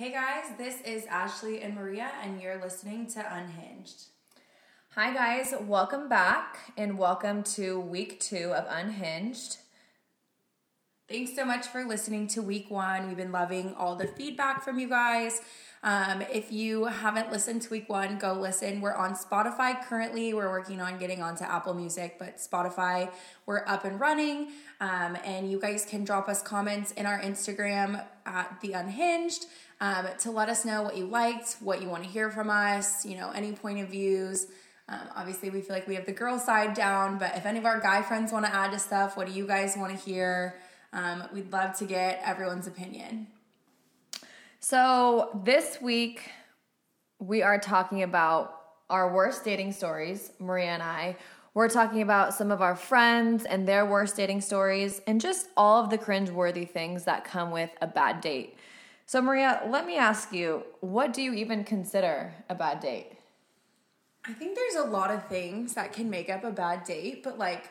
Hey guys, this is Ashley and Maria, and you're listening to Unhinged. Hi, guys. Welcome back and welcome to week two of Unhinged. Thanks so much for listening to week one. We've been loving all the feedback from you guys. Um, if you haven't listened to week one, go listen. We're on Spotify currently. We're working on getting onto Apple Music, but Spotify, we're up and running. Um, and you guys can drop us comments in our Instagram at The Unhinged um, to let us know what you liked, what you want to hear from us, you know, any point of views. Um, obviously, we feel like we have the girl side down, but if any of our guy friends want to add to stuff, what do you guys want to hear? Um, we'd love to get everyone's opinion. So, this week we are talking about our worst dating stories, Maria and I. We're talking about some of our friends and their worst dating stories and just all of the cringe-worthy things that come with a bad date. So, Maria, let me ask you, what do you even consider a bad date? I think there's a lot of things that can make up a bad date, but like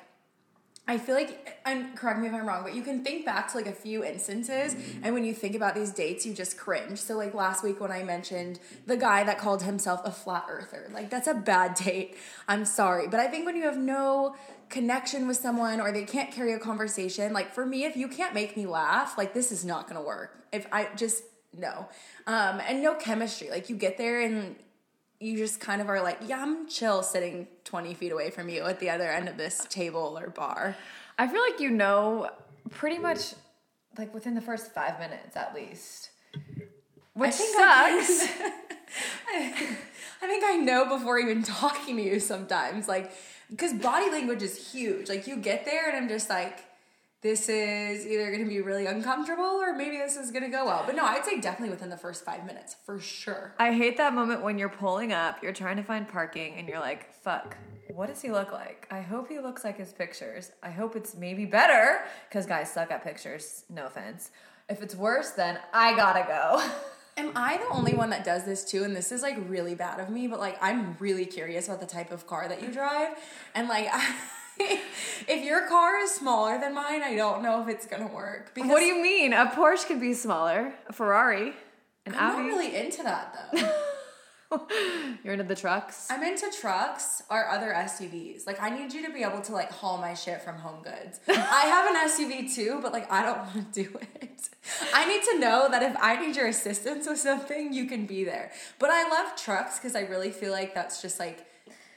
I feel like, and correct me if I'm wrong, but you can think back to like a few instances, and when you think about these dates, you just cringe. So, like last week when I mentioned the guy that called himself a flat earther, like that's a bad date. I'm sorry. But I think when you have no connection with someone or they can't carry a conversation, like for me, if you can't make me laugh, like this is not gonna work. If I just, no. Um, and no chemistry. Like you get there and you just kind of are like, yeah, I'm chill sitting 20 feet away from you at the other end of this table or bar. I feel like you know pretty much like within the first five minutes at least. Which sucks. I, I think I know before even talking to you sometimes. Like, because body language is huge. Like, you get there and I'm just like, this is either going to be really uncomfortable or maybe this is going to go well. But no, I'd say definitely within the first five minutes for sure. I hate that moment when you're pulling up, you're trying to find parking, and you're like, fuck, what does he look like? I hope he looks like his pictures. I hope it's maybe better, because guys suck at pictures, no offense. If it's worse, then I gotta go. Am I the only one that does this too? And this is like really bad of me, but like I'm really curious about the type of car that you drive. And like, I, if your car is smaller than mine, I don't know if it's gonna work. Because what do you mean? A Porsche could be smaller. A Ferrari. An I'm Audi. not really into that though. You're into the trucks? I'm into trucks or other SUVs. Like I need you to be able to like haul my shit from Home Goods. I have an SUV too, but like I don't want to do it. I need to know that if I need your assistance with something, you can be there. But I love trucks because I really feel like that's just like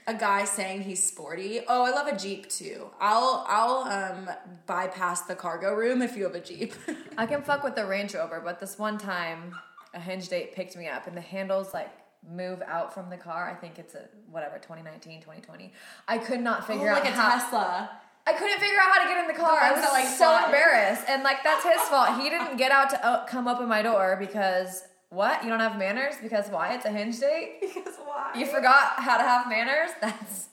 a guy saying he's sporty. Oh, I love a Jeep too. I'll I'll um bypass the cargo room if you have a Jeep. I can fuck with the Range Rover, but this one time a hinge date picked me up and the handles like move out from the car. I think it's a whatever 2019, 2020. I could not figure oh, out like a how, Tesla. I couldn't figure out how to get in the car. I was like, so embarrassed, and like that's his fault. He didn't get out to uh, come open my door because what? You don't have manners because why? It's a hinge date. Because? You forgot how to have manners. That's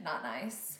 not nice.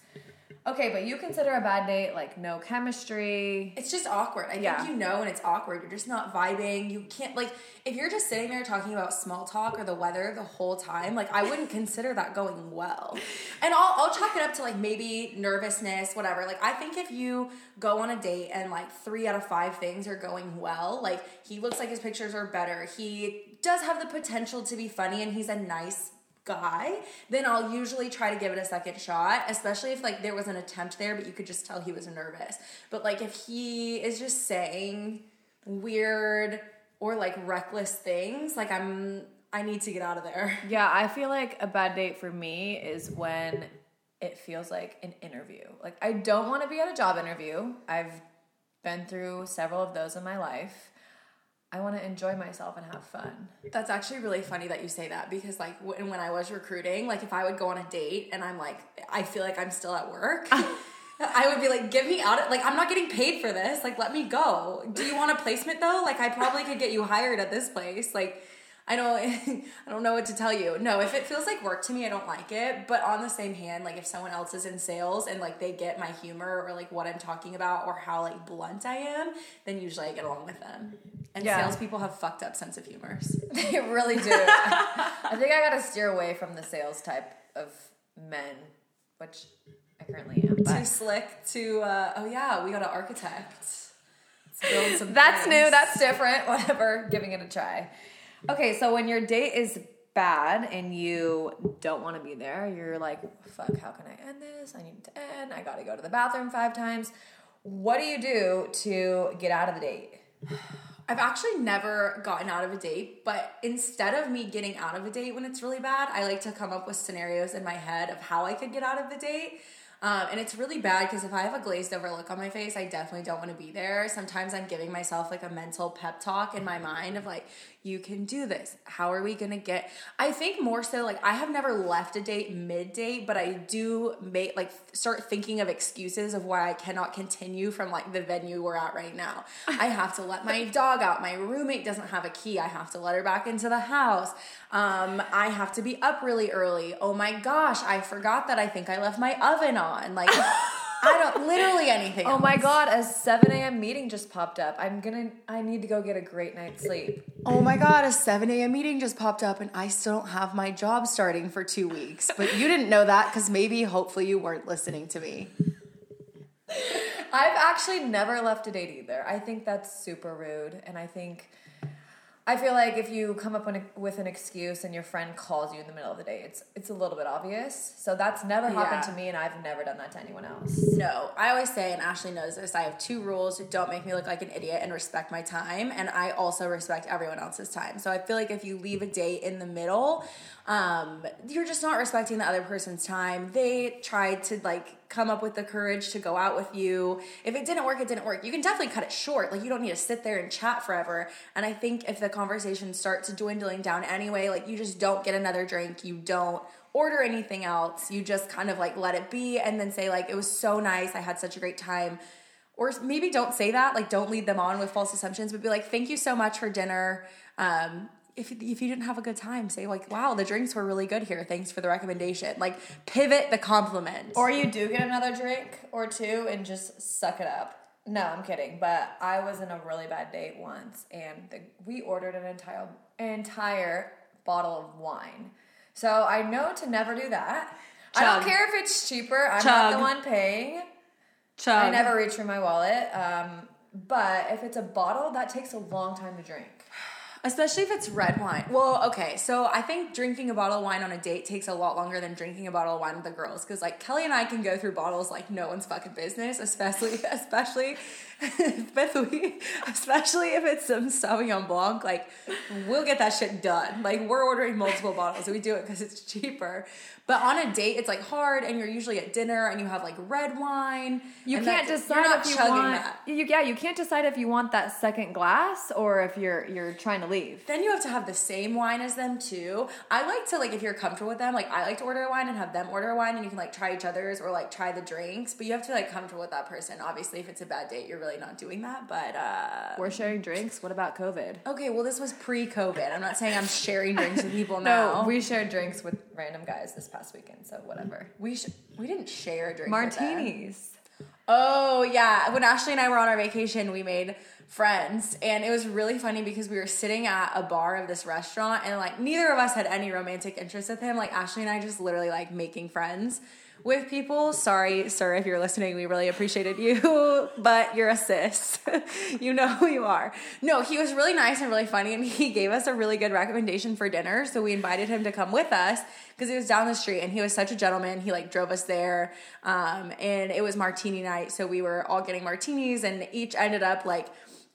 Okay, but you consider a bad date like no chemistry. It's just awkward. I yeah. think you know when it's awkward. You're just not vibing. You can't like if you're just sitting there talking about small talk or the weather the whole time, like I wouldn't consider that going well. And I'll I'll chalk it up to like maybe nervousness, whatever. Like I think if you go on a date and like 3 out of 5 things are going well, like he looks like his pictures are better. He does have the potential to be funny and he's a nice guy, then I'll usually try to give it a second shot, especially if like there was an attempt there, but you could just tell he was nervous. But like if he is just saying weird or like reckless things, like I'm I need to get out of there. Yeah, I feel like a bad date for me is when it feels like an interview. Like I don't want to be at a job interview. I've been through several of those in my life. I want to enjoy myself and have fun. That's actually really funny that you say that because like when, when I was recruiting, like if I would go on a date and I'm like I feel like I'm still at work, I would be like give me out like I'm not getting paid for this. Like let me go. Do you want a placement though? Like I probably could get you hired at this place. Like I don't I don't know what to tell you. No, if it feels like work to me, I don't like it. But on the same hand, like if someone else is in sales and like they get my humor or like what I'm talking about or how like blunt I am, then usually I get along with them. And yeah. salespeople have fucked up sense of humors. they really do. I think I gotta steer away from the sales type of men, which I currently am. But. Too slick. Too uh, oh yeah, we got an architect. that's things. new. That's different. Whatever. Giving it a try. Okay, so when your date is bad and you don't want to be there, you're like, fuck, how can I end this? I need to end. I got to go to the bathroom five times. What do you do to get out of the date? I've actually never gotten out of a date, but instead of me getting out of a date when it's really bad, I like to come up with scenarios in my head of how I could get out of the date. Um, and it's really bad because if I have a glazed over look on my face, I definitely don't want to be there. Sometimes I'm giving myself like a mental pep talk in my mind of like, you can do this. How are we going to get? I think more so like I have never left a date mid date, but I do make like start thinking of excuses of why I cannot continue from like the venue we're at right now. I have to let my dog out. My roommate doesn't have a key. I have to let her back into the house. Um, I have to be up really early. Oh my gosh, I forgot that I think I left my oven on. Like, I don't literally anything. Oh my god, a 7 a.m. meeting just popped up. I'm gonna, I need to go get a great night's sleep. Oh my god, a 7 a.m. meeting just popped up, and I still don't have my job starting for two weeks. But you didn't know that because maybe, hopefully, you weren't listening to me. I've actually never left a date either. I think that's super rude, and I think I feel like if you come up with an excuse and your friend calls you in the middle of the day, it's it's a little bit obvious. So that's never happened Yeah. to me, and I've never done that to anyone else. No, I always say, and Ashley knows this, I have two rules don't make me look like an idiot and respect my time. And I also respect everyone else's time. So I feel like if you leave a date in the middle, um, you're just not respecting the other person's time. They tried to like come up with the courage to go out with you. If it didn't work, it didn't work. You can definitely cut it short. Like you don't need to sit there and chat forever. And I think if the conversation starts dwindling down anyway, like you just don't get another drink, you don't order anything else. You just kind of like let it be and then say like it was so nice. I had such a great time. Or maybe don't say that, like don't lead them on with false assumptions, but be like, "Thank you so much for dinner." Um, if if you didn't have a good time, say like, "Wow, the drinks were really good here. Thanks for the recommendation." Like pivot the compliment. Or you do get another drink or two and just suck it up. No, I'm kidding. But I was in a really bad date once, and the, we ordered an entire entire bottle of wine. So I know to never do that. I don't care if it's cheaper. I'm not the one paying. Chug. I never reach for my wallet. Um, but if it's a bottle, that takes a long time to drink. Especially if it's red wine. Well, okay, so I think drinking a bottle of wine on a date takes a lot longer than drinking a bottle of wine with the girls. Because like Kelly and I can go through bottles like no one's fucking business, especially especially especially especially if it's some Sauvignon Blanc. Like we'll get that shit done. Like we're ordering multiple bottles. We do it because it's cheaper. But on a date, it's like hard, and you're usually at dinner, and you have like red wine. You can't decide you're not if you want. that. You, yeah, you can't decide if you want that second glass or if you're you're trying to leave. then you have to have the same wine as them too. I like to like if you're comfortable with them, like I like to order a wine and have them order a wine and you can like try each other's or like try the drinks, but you have to like comfortable with that person. Obviously, if it's a bad date, you're really not doing that, but uh We're sharing drinks. What about COVID? okay, well this was pre-COVID. I'm not saying I'm sharing drinks with people now. No, we shared drinks with random guys this past weekend, so whatever. we sh- we didn't share drinks. drink with them. Martinis. Oh yeah, when Ashley and I were on our vacation, we made friends, and it was really funny because we were sitting at a bar of this restaurant, and like neither of us had any romantic interest with him. Like Ashley and I just literally like making friends with people. Sorry, sir, if you're listening, we really appreciated you, but you're a sis. you know who you are. No, he was really nice and really funny, and he gave us a really good recommendation for dinner. So we invited him to come with us because he was down the street, and he was such a gentleman. He like drove us there, um, and it was martini night, so we were all getting martinis, and each ended up like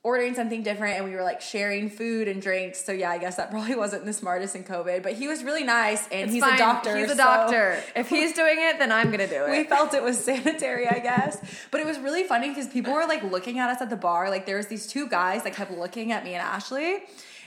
ordering something different and we were like sharing food and drinks. So yeah, I guess that probably wasn't the smartest in COVID, but he was really nice and It's he's fine. a doctor. He's a so- doctor. if he's doing it, then I'm gonna do it. we felt it was sanitary, I guess. But it was really funny because people were like looking at us at the bar. Like there was these two guys that kept looking at me and Ashley.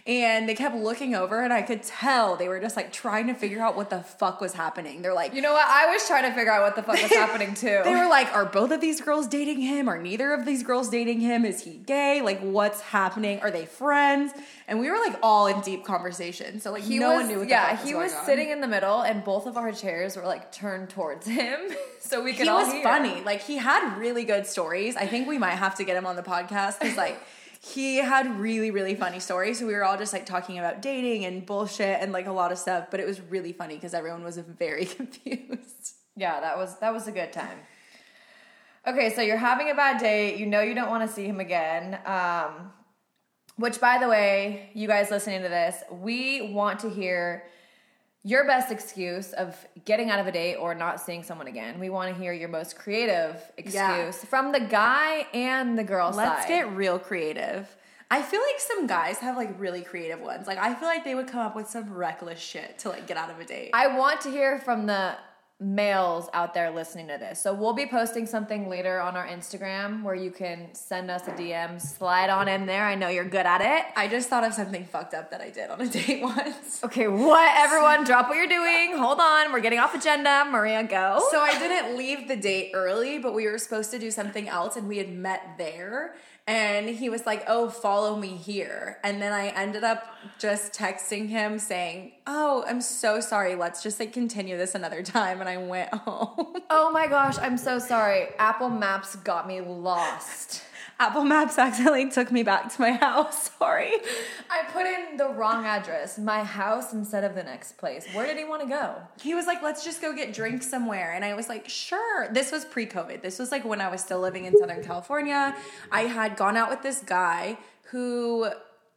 And they kept looking over, and I could tell they were just like trying to figure out what the fuck was happening. They're like, You know what? I was trying to figure out what the fuck was happening too. they were like, are both of these girls dating him? Are neither of these girls dating him? Is he gay? Like, what's happening? Are they friends? And we were like all in deep conversation. So like, he no was, one knew what yeah, fuck he was was on. sitting in the middle, and both of our chairs were like turned towards him, so we could he all was hear. funny. Like he had really good stories. I think we might have to get him on the podcast because like he had really really funny stories. So we were all just like talking about dating and bullshit and like a lot of stuff. But it was really funny because everyone was very confused. Yeah, that was that was a good time. Okay, so you're having a bad day You know you don't want to see him again. Um, Which, by the way, you guys listening to this, we want to hear your best excuse of getting out of a date or not seeing someone again. We want to hear your most creative excuse Yeah. from the guy and the girl Let's side. get real creative. I feel like some guys have like really creative ones. Like I feel like they would come up with some reckless shit to like get out of a date. I want to hear from the males out there listening to this. So we'll be posting something later on our Instagram where you can send us a DM, slide on in there. I know you're good at it. I just thought of something fucked up that I did on a date once. Okay, what? Everyone, drop what you're doing. Hold on, we're getting off agenda. Maria, go. So I didn't leave the date early, but we were supposed to do something else and we had met there. And he was like, Oh, follow me here. And then I ended up just texting him saying, Oh, I'm so sorry. Let's just like continue this another time. And I went home. oh my gosh, I'm so sorry. Apple Maps got me lost. Apple Maps accidentally took me back to my house. Sorry. I put in the wrong address, my house instead of the next place. Where did he want to go? He was like, let's just go get drinks somewhere. And I was like, sure. This was pre COVID. This was like when I was still living in Southern California. I had gone out with this guy who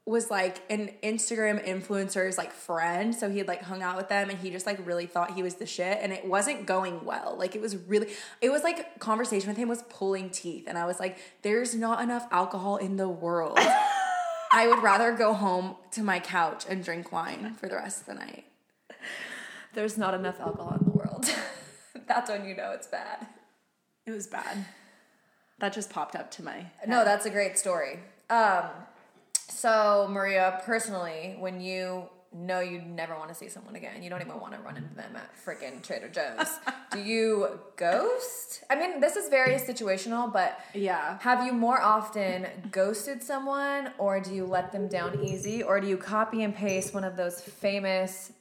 was like an Instagram influencer's like friend. So he had like hung out with them and he just like really thought he was the shit. And it wasn't going well. Like it was really, it was like conversation with him was pulling teeth. And I was like, there's not enough alcohol in the world. I would rather go home to my couch and drink wine for the rest of the night. There's not enough alcohol in the world. That's when you know it's bad. It was bad. That just popped up to my. No, that's a great story. Um, so Maria, personally, when you know you never want to see someone again, you don't even want to run into them at freaking Trader Joe's. do you ghost? I mean, this is very situational, but Yeah. have you more often ghosted someone, or do you let them down easy, or do you copy and paste one of those famous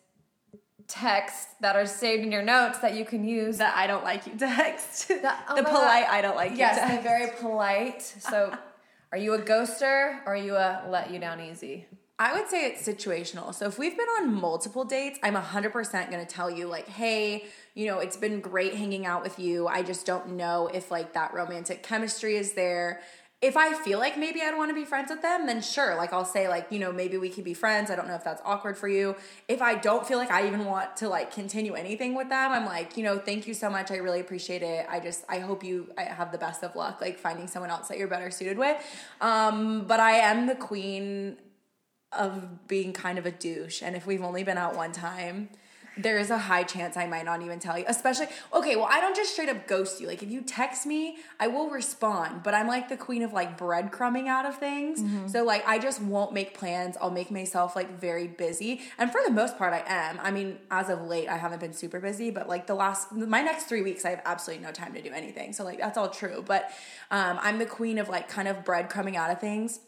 texts that are saved in your notes that you can use? That I don't like you text. That- oh the polite God. I don't like you Yes, text. the very polite. So, are you a ghoster or are you a let you down easy? I would say it's situational. So if we've been on multiple dates, I'm 100% going to tell you like, "Hey, you know, it's been great hanging out with you. I just don't know if like that romantic chemistry is there." If I feel like maybe I'd want to be friends with them, then sure, like I'll say like, you know, maybe we could be friends. I don't know if that's awkward for you. If I don't feel like I even want to like continue anything with them, I'm like, you know, thank you so much. I really appreciate it. I just I hope you I have the best of luck like finding someone else that you're better suited with. Um, but I am the queen of being kind of a douche. And if we've only been out one time, there is a high chance I might not even tell you. Especially, okay, well, I don't just straight up ghost you. Like, if you text me, I will respond, but I'm like the queen of like breadcrumbing out of things. So, like, I just won't make plans. I'll make myself like very busy. And for the most part, I am. I mean, as of late, I haven't been super busy, but like the last, my next three weeks, I have absolutely no time to do anything. So, like, that's all true. But um, I'm the queen of like kind of breadcrumbing out of things.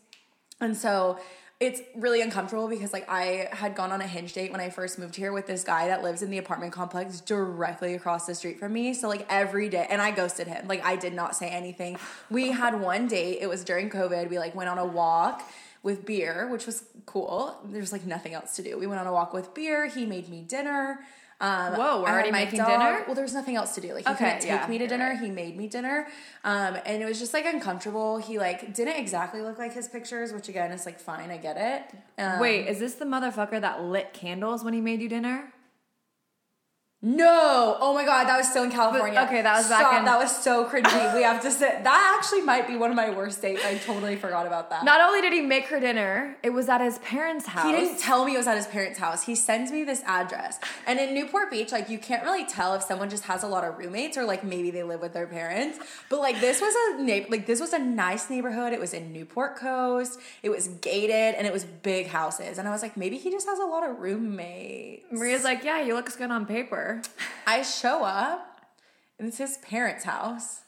And so it's really uncomfortable because like I had gone on a hinge date when I first moved here with this guy that lives in the apartment complex directly across the street from me. So like every day and I ghosted him. Like I did not say anything. We had one date, it was during COVID. We like went on a walk with beer, which was cool. There's like nothing else to do. We went on a walk with beer. He made me dinner. Um, Whoa, we're already making dog- dinner? Well, there was nothing else to do. Like he Okay, couldn't take yeah, me to dinner. right. He made me dinner, um, and it was just like uncomfortable. He like didn't exactly look like his pictures, which again is like fine. I get it. Um, Wait, is this the motherfucker that lit candles when he made you dinner? No! Oh my god, that was still in California. But- okay, that was back in- That was so cringy. we have to sit. That actually might be one of my worst dates. I totally forgot about that. Not only did he make her dinner, it was at his parents' house. He didn't tell me it was at his parents' house. He sends me this address. And in Newport Beach, like you can't really tell if someone just has a lot of roommates or like maybe they live with their parents. But like this was a na- like this was a nice neighborhood. It was in Newport Coast. It was gated and it was big houses. And I was like, maybe he just has a lot of roommates. Maria's like, yeah, he looks good on paper. I show up and it's his parents' house.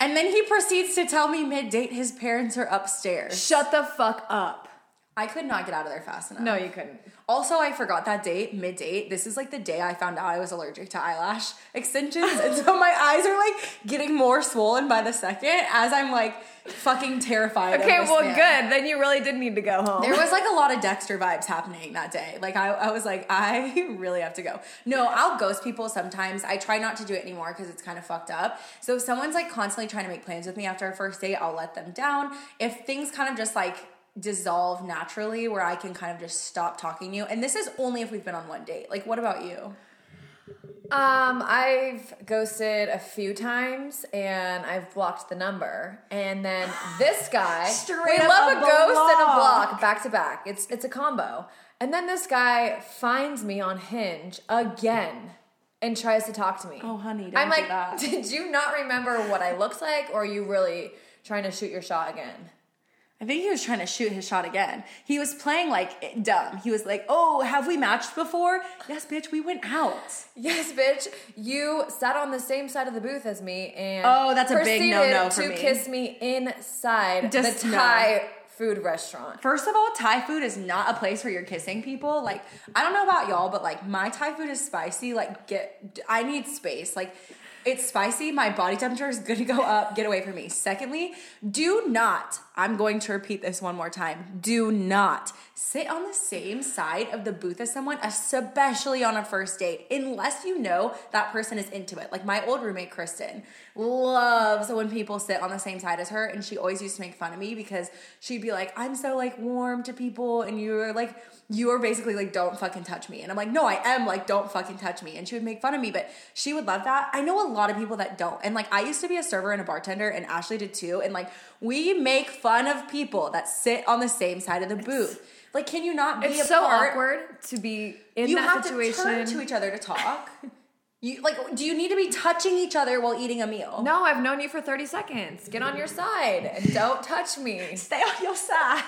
And then he proceeds to tell me mid date his parents are upstairs. Shut the fuck up. I could not get out of there fast enough. No, you couldn't. Also, I forgot that date, mid date. This is like the day I found out I was allergic to eyelash extensions. and so my eyes are like getting more swollen by the second as I'm like fucking terrified. of Okay, well, man. good. Then you really did need to go home. There was like a lot of Dexter vibes happening that day. Like I, I was like, I really have to go. No, I'll ghost people sometimes. I try not to do it anymore because it's kind of fucked up. So if someone's like constantly trying to make plans with me after a first date, I'll let them down. If things kind of just like dissolve naturally where I can kind of just stop talking to you. And this is only if we've been on one date. Like, what about you? Um, I've ghosted a few times and I've blocked the number. And then this guy, we love a a ghost and a block. back to back. It's it's a combo. And then this guy finds me on Hinge again and tries to talk to me. Oh, honey, don't I'm like, that. did you not remember what I looked like, or are you really trying to shoot your shot again? I think he was trying to shoot his shot again. He was playing like dumb. He was like, "Oh, have we matched before?" Yes, bitch, we went out. Yes, bitch. You sat on the same side of the booth as me and Oh, that's a big no-no for to me. kiss me inside Just the no. Thai food restaurant. First of all, Thai food is not a place where you're kissing people. Like, I don't know about y'all, but like my Thai food is spicy. Like, get I need space. Like, it's spicy. My body temperature is gonna go up. Get away from me. Secondly, do not. I'm going to repeat this one more time. Do not sit on the same side of the booth as someone, especially on a first date, unless you know that person is into it. Like my old roommate Kristen loves when people sit on the same side as her, and she always used to make fun of me because she'd be like, "I'm so like warm to people," and you're like, you are basically like, "Don't fucking touch me," and I'm like, "No, I am like, don't fucking touch me," and she would make fun of me, but she would love that. I know a lot of people that don't, and like I used to be a server and a bartender, and Ashley did too, and like we make fun of people that sit on the same side of the booth. Like, can you not be It's so awkward to be in you that have situation. to turn to each other to talk. You like, do you need to be touching each other while eating a meal? no, I've known you for 30 seconds. Get on your side and don't touch me. Stay on your side.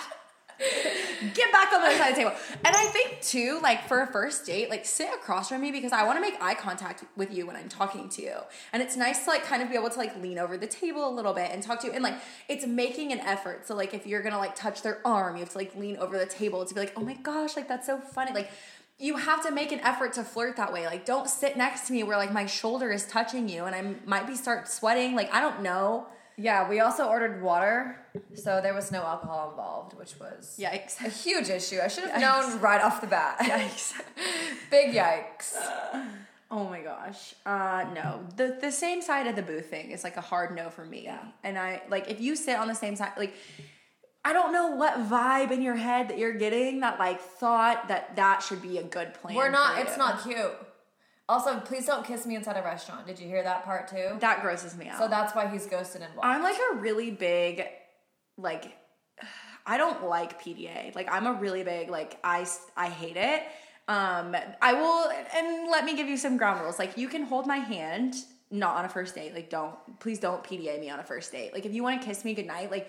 Get back on the other side of the table. And I think too, like for a first date, like sit across from me because I want to make eye contact with you when I'm talking to you. And it's nice to like kind of be able to like lean over the table a little bit and talk to you. And like it's making an effort. So like if you're gonna like touch their arm, you have to like lean over the table to be like, oh my gosh, like that's so funny. Like you have to make an effort to flirt that way. Like don't sit next to me where like my shoulder is touching you and I might be start sweating. Like I don't know. Yeah, we also ordered water, so there was no alcohol involved, which was Yikes. a huge issue. I should have known right off the bat. Yikes. Big yikes. Oh my gosh. Uh no. The the same side of the booth thing is like a hard no for me. Yeah. And I like if you sit on the same side like I don't know what vibe in your head that you're getting that like thought that that should be a good plan. We're not, it's not cute. Also, please don't kiss me inside a restaurant. Did you hear that part too? that grosses me out. So that's why he's ghosted and blocked. I'm like a really big like I don't like PDA. Like I'm a really big like I I hate it. Um I will and let me give you some ground rules. Like you can hold my hand not on a first date. Like don't please don't PDA me on a first date. Like if you want to kiss me goodnight, like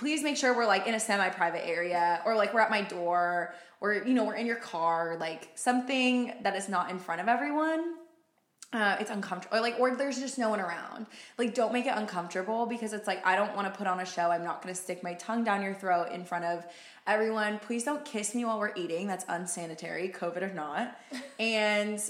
please make sure we're like in a semi-private area or like we're at my door or you know we're in your car like something that is not in front of everyone uh, it's uncomfortable or like or there's just no one around. Like don't make it uncomfortable because it's like i don't want to put on a show. I'm not going to stick my tongue down your throat in front of everyone. Please don't kiss me while we're eating. That's unsanitary covid or not. And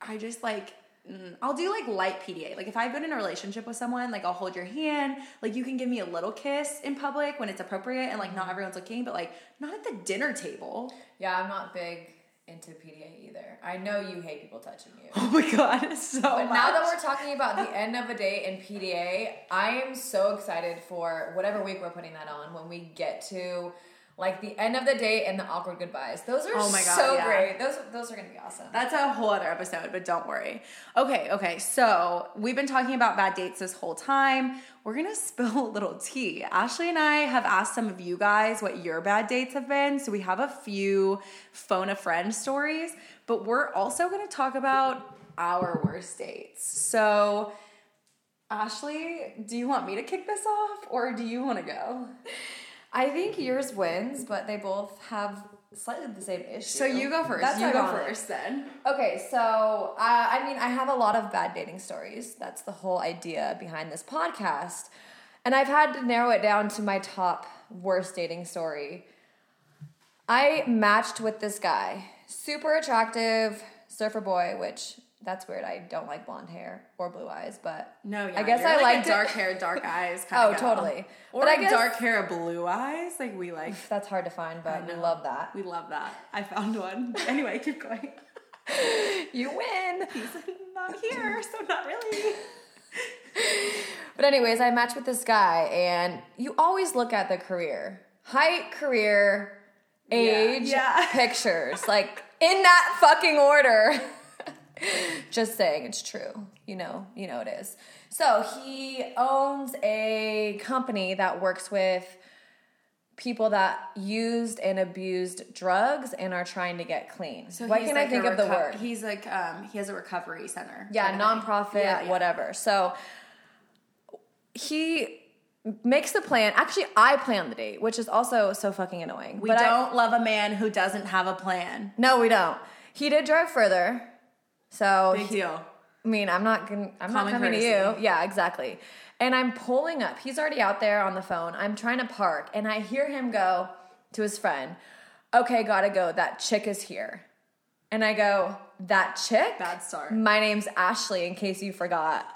i just like mm, I'll do like light PDA. Like if I've been in a relationship with someone, like I'll hold your hand. Like you can give me a little kiss in public when it's appropriate and like not everyone's looking, but like not at the dinner table. yeah, I'm not big into PDA either. I know you hate people touching you. Oh my god, so But much. now that we're talking about the end of a date and PDA, I am so excited for whatever week we're putting that on when we get to like the end of the date and the awkward goodbyes. Those are Oh my God, so yeah. great. Those those are gonna be awesome. That's a whole other episode, but don't worry. Okay, okay. So we've been talking about bad dates this whole time. We're gonna spill a little tea. Ashley and I have asked some of you guys what your bad dates have been. So we have a few phone a friend stories, but we're also gonna talk about our worst dates. So Ashley, do you want me to kick this off or do you wanna go? I think yours wins, but they both have slightly the same issue. So you go first. That's you go first then. Okay, so uh, I mean, I have a lot of bad dating stories. That's the whole idea behind this podcast. And I've had to narrow it down to my top worst dating story. I matched with this guy, super attractive surfer boy, which that's weird. I don't like blonde hair or blue eyes, but No, yeah, I guess I like liked a it. dark hair, dark eyes. Kind Oh, totally. Or But I like guess- dark hair, blue eyes. Like we like. That's hard to find, but we love that. We love that. I found one. Anyway, keep going. You win. He's not here, so not really. But anyways, I matched with this guy, and you always look at the career. height, career, age, Yeah. pictures, like in that fucking order. Just saying, it's true. You know, you know it is. So he owns a company that works with people that used and abused drugs and are trying to get clean. So what he's can like I think a of the word? He's like um he has a recovery center. Yeah, nonprofit, Yeah, yeah. whatever. So he makes the plan. Actually, I plan the date, which is also so fucking annoying. We But I- don't love a man who doesn't have a plan. no, we don't. He did drive further. So Big he- deal. I mean, I'm not gonna, I'm Common not coming courtesy. to you. Yeah, exactly. And I'm pulling up. He's already out there on the phone. I'm trying to park, and I hear him go to his friend. Okay, gotta go. That chick is here. And I go, that chick? Bad start. My name's Ashley, in case you forgot.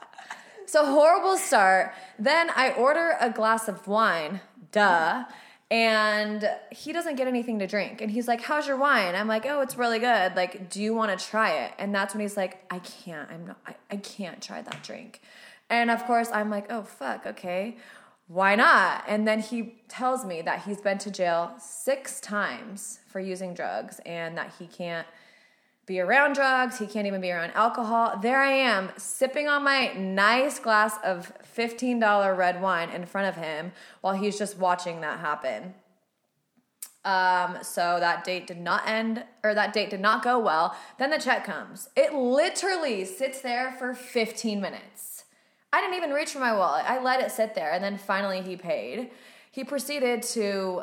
So horrible start. Then I order a glass of wine, duh, and he doesn't get anything to drink. And he's like, "How's your wine?" I'm like, "Oh, it's really good. Like, do you want to try it?" And that's when he's like, "I can't. I'm not. I, I can't try that drink." And of course, I'm like, "Oh fuck, okay." Why not? And then he tells me that he's been to jail six times for using drugs and that he can't be around drugs. He can't even be around alcohol. There I am, sipping on my nice glass of $15 red wine in front of him while he's just watching that happen. Um, so that date did not end, or that date did not go well. Then the check comes. It literally sits there for 15 minutes. I didn't even reach for my wallet. I let it sit there, and then finally he paid. He proceeded to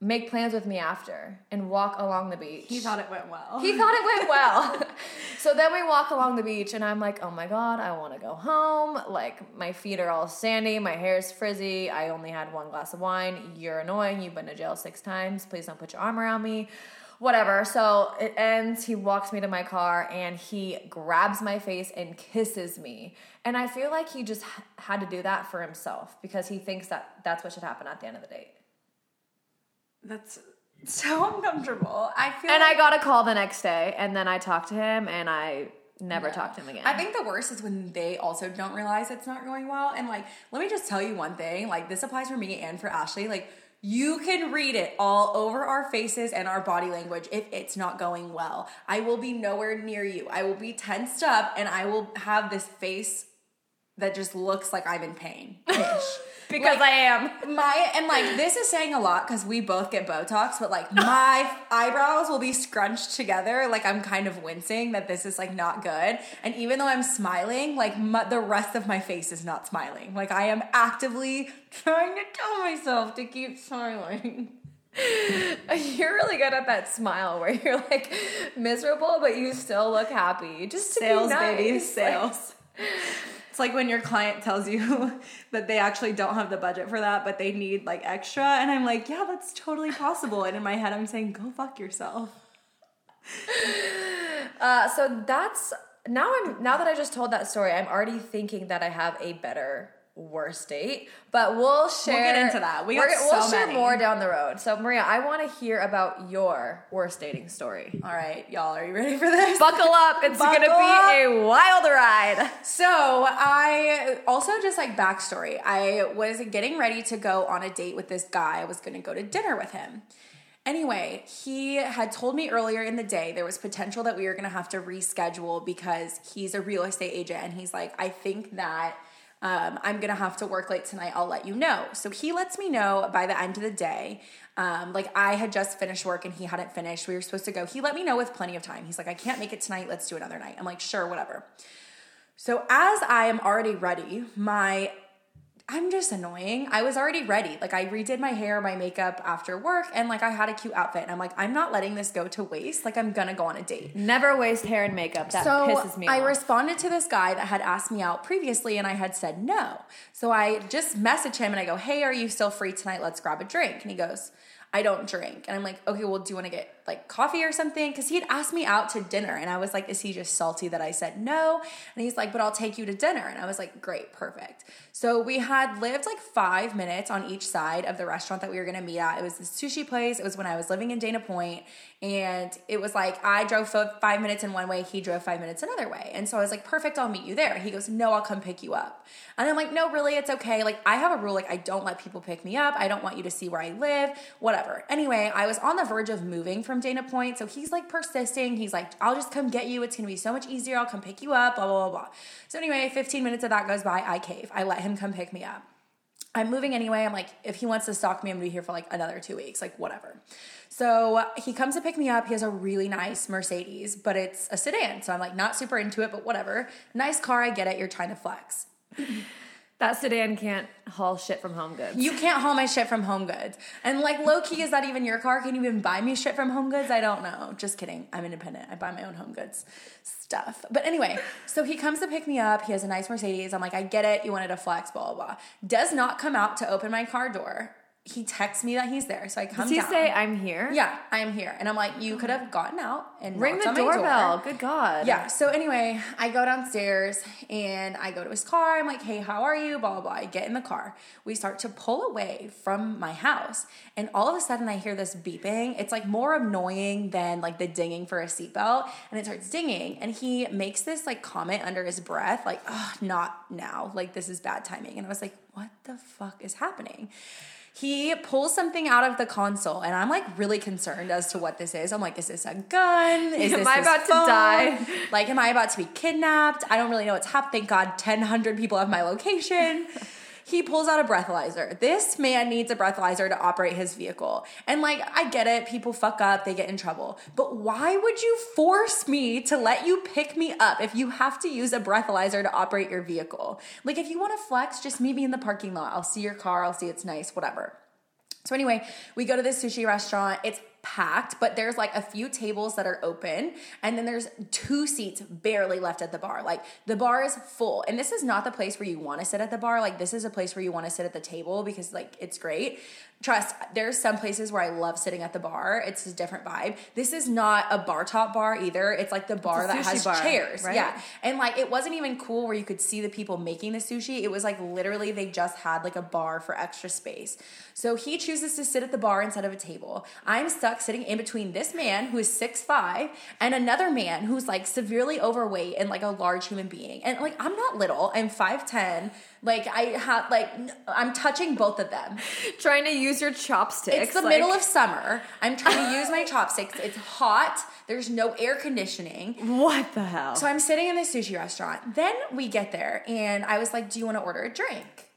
make plans with me after and walk along the beach. He thought it went well. He thought it went well. so then we walk along the beach, and I'm like, oh my God, I want to go home. Like, my feet are all sandy, my hair is frizzy. I only had one glass of wine. You're annoying. You've been to jail six times. Please don't put your arm around me. Whatever. So it ends. He walks me to my car and he grabs my face and kisses me. And I feel like he just had to do that for himself because he thinks that that's what should happen at the end of the date. That's so uncomfortable. I feel And like I got a call the next day, and then I talked to him, and I never talked to him again. I think the worst is when they also don't realize it's not going well. And like, let me just tell you one thing. Like, this applies for me and for Ashley. Like, you can read it all over our faces and our body language if it's not going well. I will be nowhere near you. I will be tensed up and I will have this face that just looks like I'm in pain. because Like, I am. My and like this is saying a lot because we both get Botox, but like my eyebrows will be scrunched together. Like I'm kind of wincing that this is like not good. And even though I'm smiling, like my, the rest of my face is not smiling. Like I am actively trying to tell myself to keep smiling. You're really good at that smile where you're like miserable, but you still look happy. Just to Sales, be nice. baby, sales. It's like when your client tells you that they actually don't have the budget for that, but they need like extra. And I'm like, yeah, that's totally possible. And in my head, I'm saying, go fuck yourself. Uh, so that's now. I'm now that I just told that story, I'm already thinking that I have a better worst date. But we'll share. We'll get into that. We got gonna- we'll so share many. more down the road. So Maria, I want to hear about your worst dating story. All right, y'all, are you ready for this? Buckle up! It's Buckle gonna be a wild ride. So I also just like backstory. I was getting ready to go on a date with this guy. I was going to go to dinner with him. Anyway, he had told me earlier in the day there was potential that we were going to have to reschedule because he's a real estate agent and he's like, I think that um, I'm gonna have to work late tonight. I'll let you know. So he lets me know by the end of the day. Um, like I had just finished work and he hadn't finished. We were supposed to go. He let me know with plenty of time. He's like, I can't make it tonight. Let's do another night. I'm like, sure, whatever. So as I am already ready, my I'm just annoying. I was already ready. Like I redid my hair, my makeup after work, and like I had a cute outfit. And I'm like, I'm not letting this go to waste. Like I'm gonna go on a date. Never waste hair and makeup. That so pisses me I off. responded to this guy that had asked me out previously, and I had said no. So I just messaged him and I go, Hey, are you still free tonight? Let's grab a drink. And he goes, I don't drink. And I'm like, Okay, well, do you want to get like coffee or something because he had asked me out to dinner and I was like, is he just salty that I said no? And he's like, but I'll take you to dinner. And I was like, great, perfect. So we had lived like five minutes on each side of the restaurant that we were gonna meet at. It was this sushi place. It was when I was living in Dana Point, and it was like I drove five minutes in one way, he drove five minutes another way. And so I was like, perfect, I'll meet you there. He goes, no, I'll come pick you up. And I'm like, no, really, it's okay. Like I have a rule, like I don't let people pick me up. I don't want you to see where I live, whatever. Anyway, I was on the verge of moving from Dana Point, so he's like persisting. He's like, I'll just come get you. It's gonna be so much easier. I'll come pick you up. Blah blah blah blah. So anyway, 15 minutes of that goes by. I cave. I let him come pick me up. I'm moving anyway. I'm like, if he wants to stalk me, I'm gonna be here for like another two weeks, like whatever. So he comes to pick me up. He has a really nice Mercedes, but it's a sedan. So I'm like, not super into it, but whatever. Nice car, I get it. You're trying to flex. That sedan can't haul shit from Home Goods. You can't haul my shit from Home Goods. And like low key, is that even your car? Can you even buy me shit from Home Goods? I don't know. Just kidding. I'm independent. I buy my own Home Goods stuff. But anyway, so he comes to pick me up. He has a nice Mercedes. I'm like, I get it. You wanted a flex, blah, blah, blah. Does not come out to open my car door he texts me that he's there. So I come Does he down. say I'm here? Yeah, I am here. And I'm like, you could have gotten out and ring the doorbell. Door. Good God. Yeah. So anyway, I go downstairs and I go to his car. I'm like, hey, how are you? Blah blah blah. I get in the car. We start to pull away from my house, and all of a sudden I hear this beeping. It's like more annoying than like the dinging for a seatbelt, and it starts dinging. And he makes this like comment under his breath, like, oh, not now. Like this is bad timing. And I was like, what the fuck is happening? He pulls something out of the console and i'm like really concerned as to what this is. I'm like is this a gun? Is am this i about phone? to die? Like am i about to be kidnapped? I don't really know what's happening thank god 100 people have my location he pulls out a breathalyzer. This man needs a breathalyzer to operate his vehicle. And like, I get it, people fuck up, they get in trouble. But why would you force me to let you pick me up if you have to use a breathalyzer to operate your vehicle? Like, if you want to flex, just meet me in the parking lot. I'll see your car, I'll see it's nice, whatever. So, anyway, we go to this sushi restaurant. It's packed, but there's like a few tables that are open, and then there's two seats barely left at the bar. Like the bar is full, and this is not the place where you want to sit at the bar. Like this is a place where you want to sit at the table because like it's great. Trust, there's some places where I love sitting at the bar. It's a different vibe. This is not a bar top bar either. It's like the bar that has bar, chairs. Right? Yeah. And like it wasn't even cool where you could see the people making the sushi. It was like literally they just had like a bar for extra space. So he chooses to sit at the bar instead of a table. I'm stuck sitting in between this man who is six five and another man who's like severely overweight and like a large human being. And like I'm not little. I'm 5'10 like I have like I'm touching both of them. trying to use your chopsticks. It's the like... middle of summer. I'm trying to use my chopsticks. It's hot. There's no air conditioning. What the hell? So I'm sitting in this sushi restaurant. Then we get there and I was like, "Do you want to order a drink?"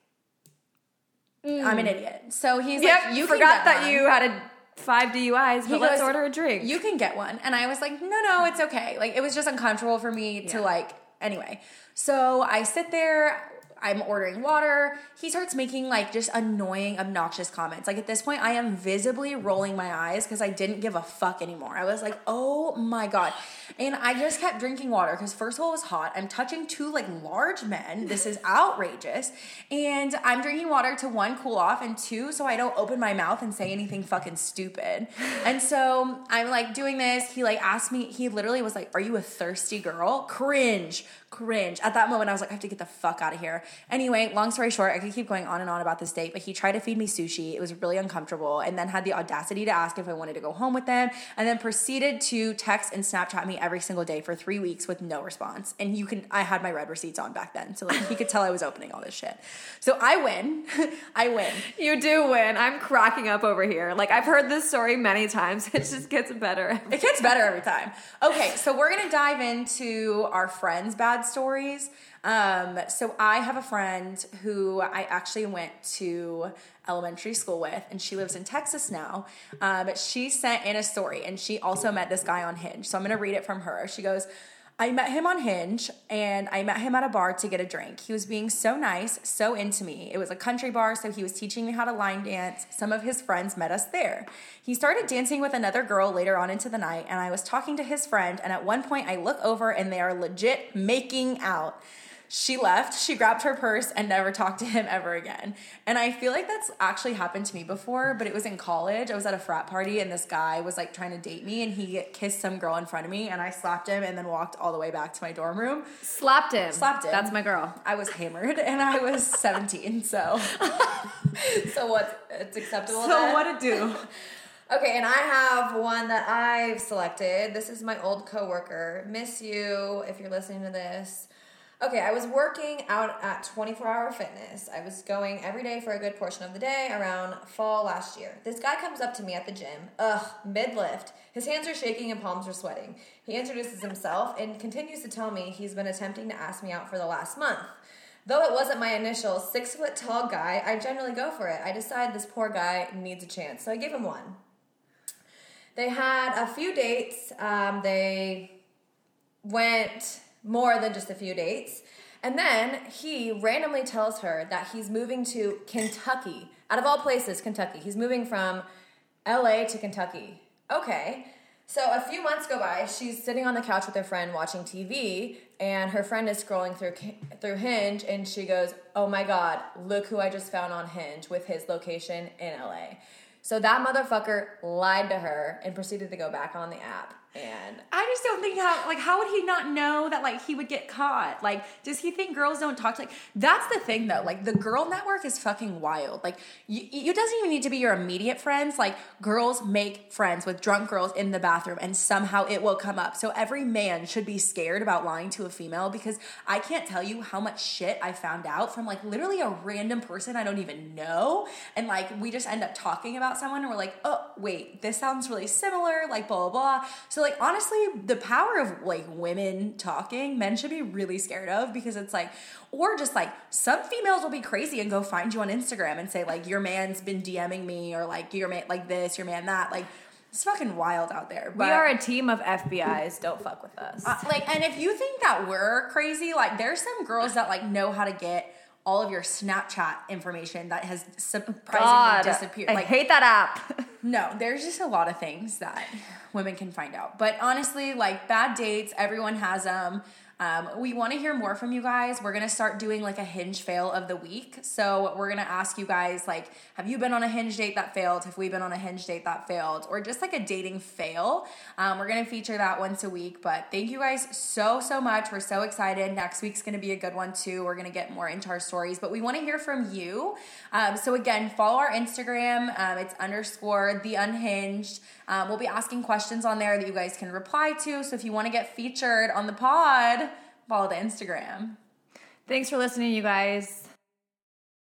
Mm. I'm an idiot. So he's yep, like, "You forgot that one. you had a five DUIs, but he let's goes, order a drink. You can get one." And I was like, "No, no, it's okay." Like it was just uncomfortable for me yeah. to like anyway. So I sit there I'm ordering water. He starts making like just annoying, obnoxious comments. Like at this point, I am visibly rolling my eyes because I didn't give a fuck anymore. I was like, oh my God. And I just kept drinking water because first of all, it was hot. I'm touching two like large men. This is outrageous. And I'm drinking water to one, cool off, and two, so I don't open my mouth and say anything fucking stupid. And so I'm like doing this. He like asked me, he literally was like, Are you a thirsty girl? Cringe cringe. At that moment, I was like, I have to get the fuck out of here. Anyway, long story short, I could keep going on and on about this date, but he tried to feed me sushi. It was really uncomfortable, and then had the audacity to ask if I wanted to go home with them, and then proceeded to text and Snapchat me every single day for three weeks with no response. And you can, I had my read receipts on back then, so like he could tell I was opening all this shit. So I win. I win. You do win. I'm cracking up over here. Like I've heard this story many times. It just gets better. It gets better every time. Okay, so we're gonna dive into our friends' bad stories. Um, so I have a friend who I actually went to elementary school with, and she lives in Texas now. Uh, but she sent in a story, and she also met this guy on Hinge. So I'm going to read it from her. She goes, I met him on Hinge and I met him at a bar to get a drink. He was being so nice, so into me. It was a country bar, so he was teaching me how to line dance. Some of his friends met us there. He started dancing with another girl later on into the night, and I was talking to his friend, and at one point I look over and they are legit making out. She left, she grabbed her purse and never talked to him ever again. And I feel like that's actually happened to me before, but it was in college. I was at a frat party and this guy was like trying to date me and he kissed some girl in front of me and I slapped him and then walked all the way back to my dorm room. Slapped him. Slapped him. That's my girl. I was hammered and I was 17, so so what? It's acceptable. so then? what to do? Okay, and I have one that I've selected. This is my old coworker. Miss you if you're listening to this. Okay, I was working out at 24 Hour Fitness. I was going every day for a good portion of the day around fall last year. This guy comes up to me at the gym, ugh, mid lift. His hands are shaking and palms are sweating. He introduces himself and continues to tell me he's been attempting to ask me out for the last month. Though it wasn't my initial six foot tall guy, I generally go for it. I decide this poor guy needs a chance, so I give him one. They had a few dates. Um, they went more than just a few dates. And then he randomly tells her that he's moving to Kentucky. Out of all places, Kentucky. He's moving from LA to Kentucky. Okay. So a few months go by. She's sitting on the couch with her friend watching TV, and her friend is scrolling through through Hinge, and she goes, "Oh my God! Look who I just found on Hinge with his location in LA." So that motherfucker lied to her and proceeded to go back on the app. And I just don't think how like how would he not know that like he would get caught? Like does he think girls don't talk to like that's the thing though. Like the girl network is fucking wild. Like you you doesn't even need to be your immediate friends. Like girls make friends with drunk girls in the bathroom and somehow it will come up. So every man should be scared about lying to a female because I can't tell you how much shit I found out from like literally a random person I don't even know and like we just end up talking about someone and we're like, "Oh, wait, this sounds really similar." Like blah blah blah. So like honestly, the power of like women talking, men should be really scared of because it's like, or just like some females will be crazy and go find you on Instagram and say like your man's been DMing me or like your man like this, your man that. Like it's fucking wild out there. But, we are a team of FBI's. Don't fuck with us. uh, like, and if you think that we're crazy, like there's some girls that like know how to get all of your Snapchat information that has surprisingly God, disappeared. I like, hate that app. no, there's just a lot of things that women can find out. But honestly, like bad dates, everyone has them. Um, we want to hear more from you guys. We're gonna start doing like a hinge fail of the week. So we're gonna ask you guys like, have you been on a hinge date that failed? Have we been on a hinge date that failed? Or just like a dating fail? Um, we're gonna feature that once a week. But thank you guys so so much. We're so excited. Next week's gonna be a good one too. We're gonna get more into our stories, but we want to hear from you. Um, so again, follow our Instagram. Um, it's underscore the unhinged. Um, we'll be asking questions on there that you guys can reply to. So if you want to get featured on the pod, follow the Instagram. Thanks for listening, you guys.